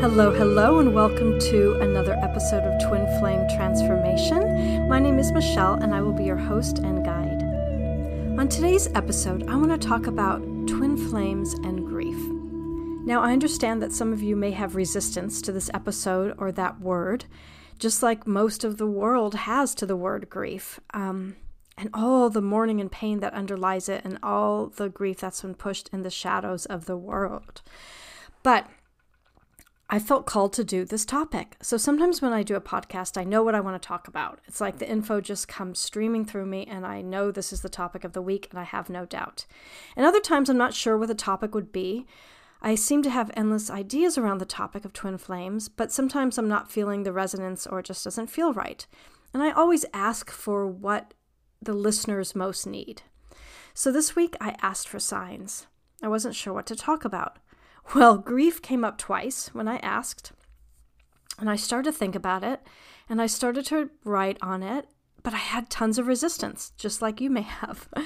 Hello, hello, and welcome to another episode of Twin Flame Transformation. My name is Michele, and I will be your host and guide. On today's episode, I want to talk about twin flames and grief. Now, I understand that some of you may have resistance to this episode or that word, just like most of the world has to the word grief. Um, and all the mourning and pain that underlies it, and all the grief that's been pushed in the shadows of the world. But I felt called to do this topic. So sometimes when I do a podcast, I know what I want to talk about. It's like the info just comes streaming through me, and I know this is the topic of the week, and I have no doubt. And other times, I'm not sure what the topic would be. I seem to have endless ideas around the topic of twin flames, but sometimes I'm not feeling the resonance or it just doesn't feel right. And I always ask for what the listeners most need. So this week I asked for signs. I wasn't sure what to talk about. Well, grief came up twice when I asked, and I started to think about it, and I started to write on it, but I had tons of resistance, just like you may have.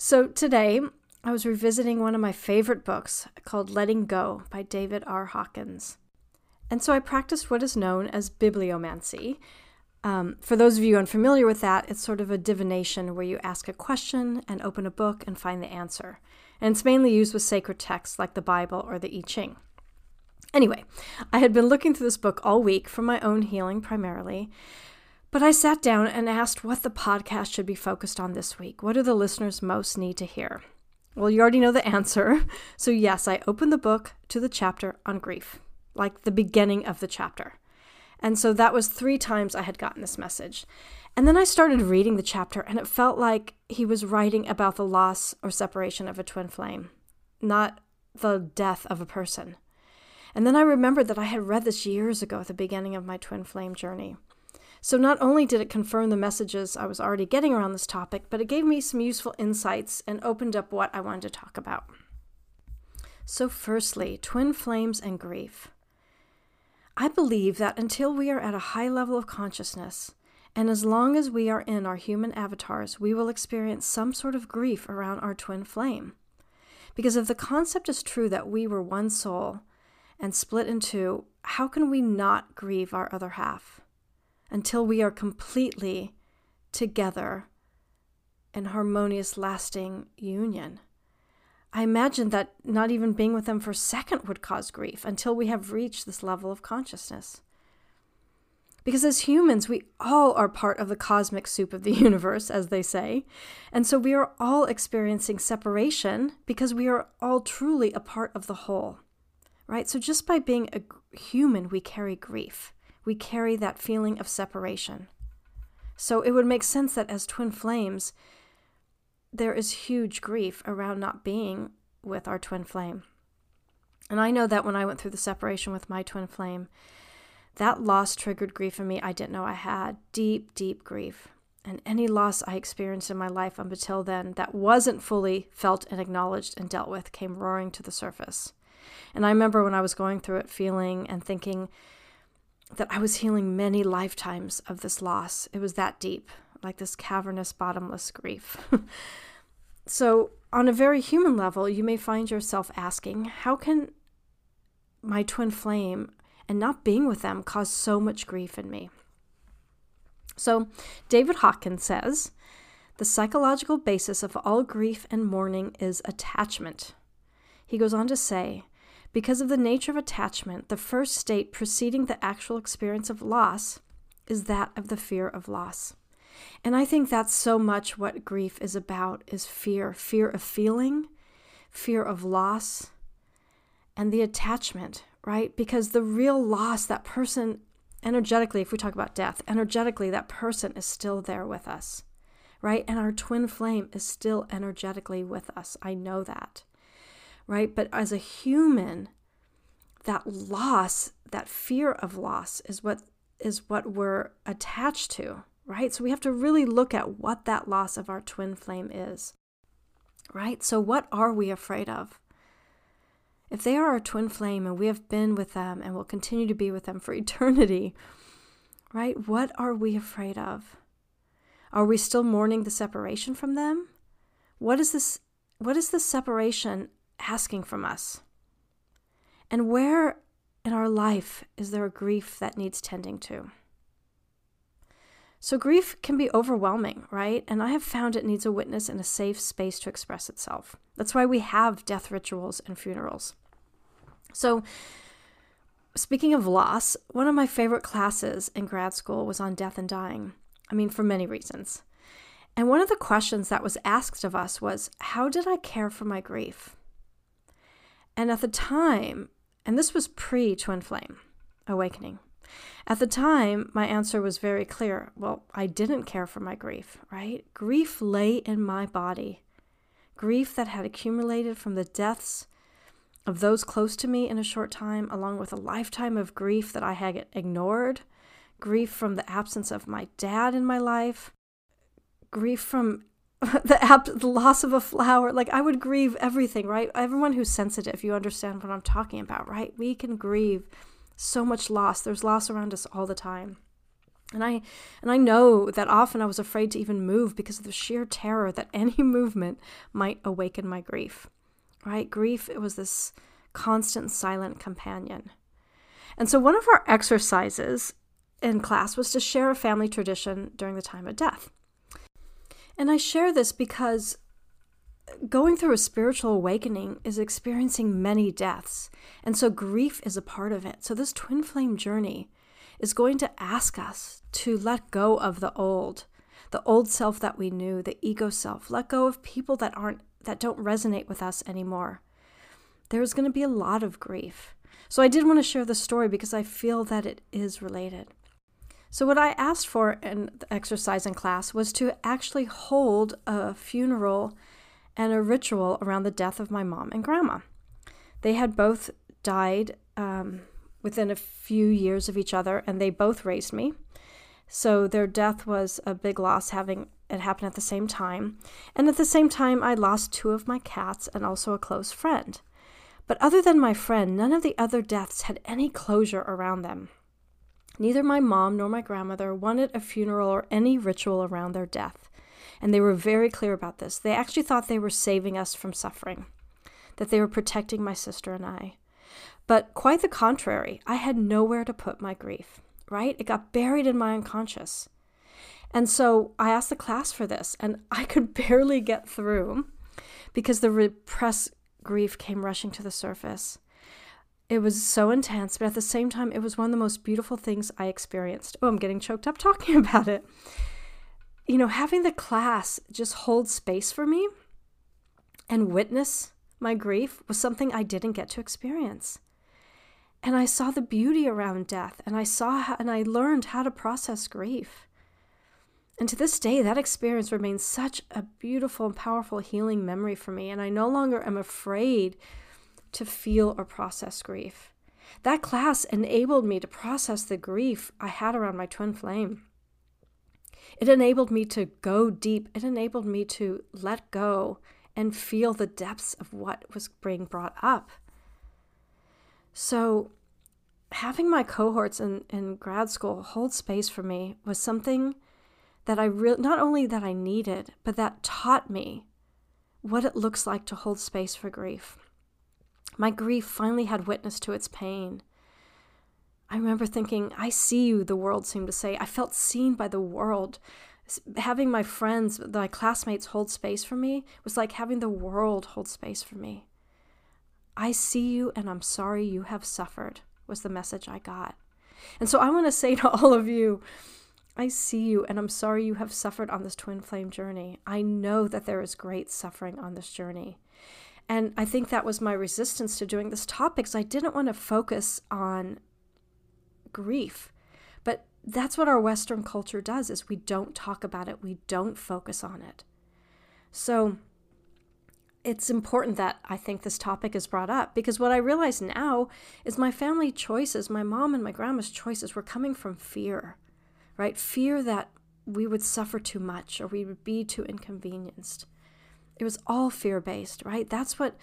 So today I was revisiting one of my favorite books called Letting Go by David R. Hawkins. And so I practiced what is known as bibliomancy, um, for those of you unfamiliar with that, it's sort of a divination where you ask a question and open a book and find the answer. And it's mainly used with sacred texts like the Bible or the I Ching. Anyway, I had been looking through this book all week for my own healing primarily, but I sat down and asked what the podcast should be focused on this week. What do the listeners most need to hear? Well, you already know the answer. So, yes, I opened the book to the chapter on grief, like the beginning of the chapter. And so that was three times I had gotten this message. And then I started reading the chapter, and it felt like he was writing about the loss or separation of a twin flame, not the death of a person. And then I remembered that I had read this years ago at the beginning of my twin flame journey. So not only did it confirm the messages I was already getting around this topic, but it gave me some useful insights and opened up what I wanted to talk about. So, firstly, twin flames and grief. I believe that until we are at a high level of consciousness, and as long as we are in our human avatars, we will experience some sort of grief around our twin flame. Because if the concept is true that we were one soul and split in two, how can we not grieve our other half until we are completely together in harmonious, lasting union? I imagine that not even being with them for a second would cause grief until we have reached this level of consciousness. Because as humans, we all are part of the cosmic soup of the universe, as they say. And so we are all experiencing separation because we are all truly a part of the whole, right? So just by being a human, we carry grief. We carry that feeling of separation. So it would make sense that as twin flames, there is huge grief around not being with our twin flame. And I know that when I went through the separation with my twin flame, that loss triggered grief in me I didn't know I had deep, deep grief. And any loss I experienced in my life up until then that wasn't fully felt and acknowledged and dealt with came roaring to the surface. And I remember when I was going through it feeling and thinking that I was healing many lifetimes of this loss. It was that deep like this cavernous, bottomless grief. so, on a very human level, you may find yourself asking, How can my twin flame and not being with them cause so much grief in me? So, David Hawkins says, the psychological basis of all grief and mourning is attachment. He goes on to say, because of the nature of attachment, the first state preceding the actual experience of loss is that of the fear of loss. And I think that's so much what grief is about is fear, fear of feeling, fear of loss, and the attachment, right? Because the real loss, that person energetically, if we talk about death, energetically, that person is still there with us, right? And our twin flame is still energetically with us. I know that, right? But as a human, that loss, that fear of loss is what is what we're attached to, right? So we have to really look at what that loss of our twin flame is, right? So, what are we afraid of? If they are our twin flame and we have been with them and will continue to be with them for eternity, right? What are we afraid of? Are we still mourning the separation from them? What is this what is this separation asking from us? And where in our life is there a grief that needs tending to? So, grief can be overwhelming, right? And I have found it needs a witness and a safe space to express itself. That's why we have death rituals and funerals. So, speaking of loss, one of my favorite classes in grad school was on death and dying. I mean, for many reasons. And one of the questions that was asked of us was How did I care for my grief? And at the time, and this was pre Twin Flame awakening, at the time, my answer was very clear. Well, I didn't care for my grief, right? Grief lay in my body. Grief that had accumulated from the deaths of those close to me in a short time, along with a lifetime of grief that I had ignored, grief from the absence of my dad in my life, grief from the, ab- the loss of a flower. Like, I would grieve everything, right? Everyone who's sensitive, you understand what I'm talking about, right? We can grieve so much loss. There's loss around us all the time. And I and I know that often I was afraid to even move because of the sheer terror that any movement might awaken my grief. Right? Grief it was this constant silent companion. And so one of our exercises in class was to share a family tradition during the time of death. And I share this because going through a spiritual awakening is experiencing many deaths. And so grief is a part of it. So this twin flame journey is going to ask us to let go of the old, the old self that we knew, the ego self, let go of people that aren't that don't resonate with us anymore. There's going to be a lot of grief. So I did want to share the story because I feel that it is related. So, what I asked for in the exercise in class was to actually hold a funeral and a ritual around the death of my mom and grandma. They had both died um, within a few years of each other, and they both raised me. So their death was a big loss, having it happen at the same time. And at the same time, I lost two of my cats and also a close friend. But other than my friend, none of the other deaths had any closure around them. Neither my mom nor my grandmother wanted a funeral or any ritual around their death. And they were very clear about this. They actually thought they were saving us from suffering, that they were protecting my sister and I. But quite the contrary, I had nowhere to put my grief, right? It got buried in my unconscious. And so I asked the class for this, and I could barely get through because the repressed grief came rushing to the surface. It was so intense, but at the same time, it was one of the most beautiful things I experienced. Oh, I'm getting choked up talking about it you know, having the class just hold space for me and witness my grief was something I didn't get to experience. And I saw the beauty around death and I saw how, and I learned how to process grief. And to this day, that experience remains such a beautiful and powerful healing memory for me. And I no longer am afraid to feel or process grief. That class enabled me to process the grief I had around my twin flame. It enabled me to go deep. It enabled me to let go and feel the depths of what was being brought up. So, having my cohorts in, in grad school hold space for me was something that I really, not only that I needed, but that taught me what it looks like to hold space for grief. My grief finally had witness to its pain. I remember thinking, I see you, the world seemed to say. I felt seen by the world. Having my friends, my classmates hold space for me was like having the world hold space for me. I see you and I'm sorry you have suffered, was the message I got. And so I want to say to all of you, I see you and I'm sorry you have suffered on this twin flame journey. I know that there is great suffering on this journey. And I think that was my resistance to doing this topic because I didn't want to focus on grief. But that's what our Western culture does is we don't talk about it. We don't focus on it. So it's important that I think this topic is brought up because what I realize now is my family choices, my mom and my grandma's choices were coming from fear, right? Fear that we would suffer too much or we would be too inconvenienced. It was all fear based, right? That's what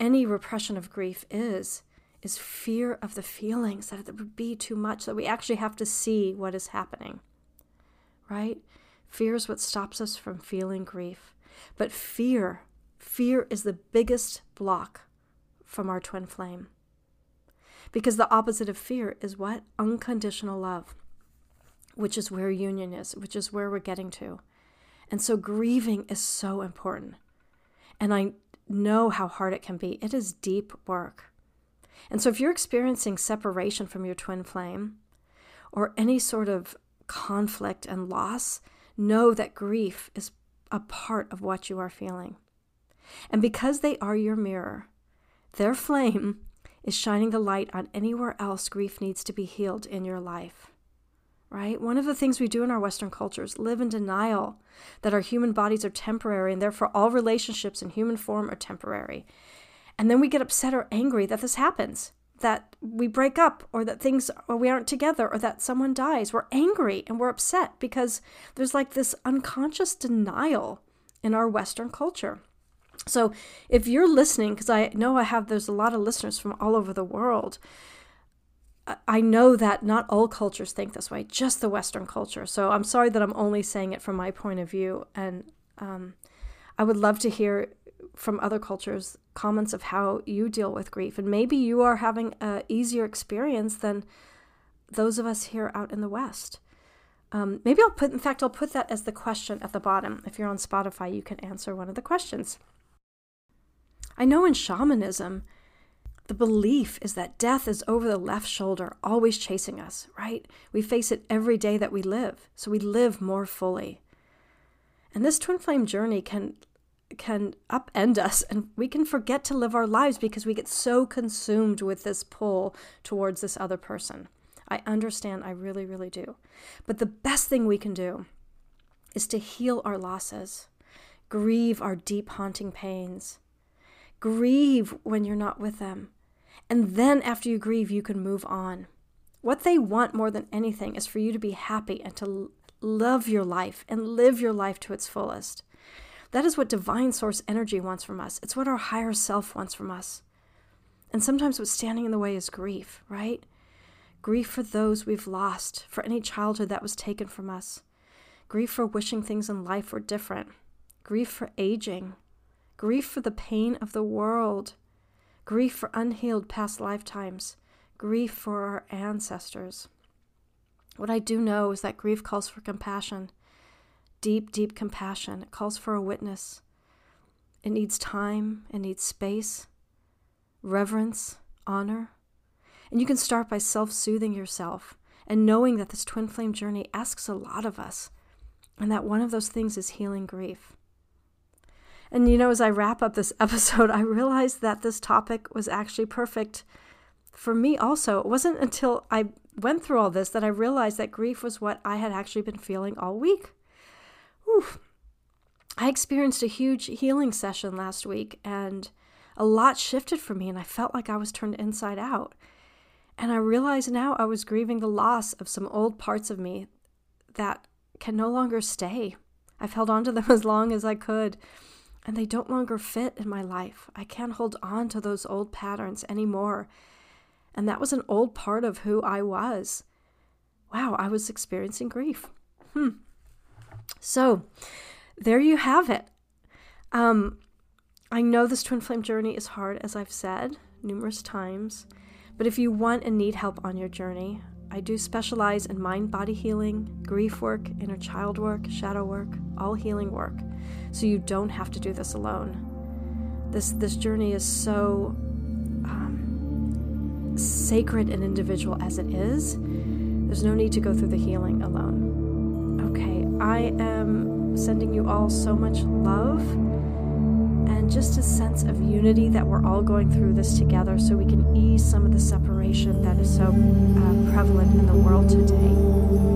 any repression of grief is is fear of the feelings that it would be too much, that we actually have to see what is happening, right? Fear is what stops us from feeling grief. But fear, fear is the biggest block from our twin flame. Because the opposite of fear is what? Unconditional love, which is where union is, which is where we're getting to. And so grieving is so important. And I know how hard it can be. It is deep work. And so if you're experiencing separation from your twin flame or any sort of conflict and loss, know that grief is a part of what you are feeling. And because they are your mirror, their flame is shining the light on anywhere else grief needs to be healed in your life. Right? One of the things we do in our Western cultures live in denial that our human bodies are temporary and therefore all relationships in human form are temporary. And then we get upset or angry that this happens, that we break up or that things or we aren't together or that someone dies. We're angry and we're upset because there's like this unconscious denial in our Western culture. So if you're listening, because I know I have, there's a lot of listeners from all over the world. I know that not all cultures think this way, just the Western culture. So I'm sorry that I'm only saying it from my point of view. And um, I would love to hear from other cultures comments of how you deal with grief. And maybe you are having an easier experience than those of us here out in the West. Um, maybe I'll put, in fact, I'll put that as the question at the bottom. If you're on Spotify, you can answer one of the questions. I know in shamanism, the belief is that death is over the left shoulder, always chasing us, right? We face it every day that we live, so we live more fully. And this twin flame journey can can upend us and we can forget to live our lives because we get so consumed with this pull towards this other person. I understand, I really, really do. But the best thing we can do is to heal our losses, grieve our deep haunting pains, Grieve when you're not with them. And then after you grieve, you can move on. What they want more than anything is for you to be happy and to love your life and live your life to its fullest. That is what divine source energy wants from us. It's what our higher self wants from us. And sometimes what's standing in the way is grief, right? Grief for those we've lost, for any childhood that was taken from us. Grief for wishing things in life were different. Grief for aging grief for the pain of the world, grief for unhealed past lifetimes, grief for our ancestors. What I do know is that grief calls for compassion, deep, deep compassion. It calls for a witness. It needs time, it needs space, reverence, honor. And you can start by self soothing yourself and knowing that this twin flame journey asks a lot of us, and that one of those things is healing grief. And you know, as I wrap up this episode, I realized that this topic was actually perfect for me also. It wasn't until I went through all this that I realized that grief was what I had actually been feeling all week. Oof. I experienced a huge healing session last week and a lot shifted for me, and I felt like I was turned inside out. And I realized now I was grieving the loss of some old parts of me that can no longer stay. I've held on to them as long as I could and they don't longer fit in my life. I can't hold on to those old patterns anymore. And that was an old part of who I was. Wow, I was experiencing grief. Hmm. So, there you have it. Um, I know this twin flame journey is hard, as I've said numerous times, but if you want and need help on your journey, I do specialize in mind body healing, grief work, inner child work, shadow work, all healing work. So you don't have to do this alone. This, this journey is so um, sacred and individual as it is. There's no need to go through the healing alone. I am sending you all so much love and just a sense of unity that we're all going through this together so we can ease some of the separation that is so uh, prevalent in the world today.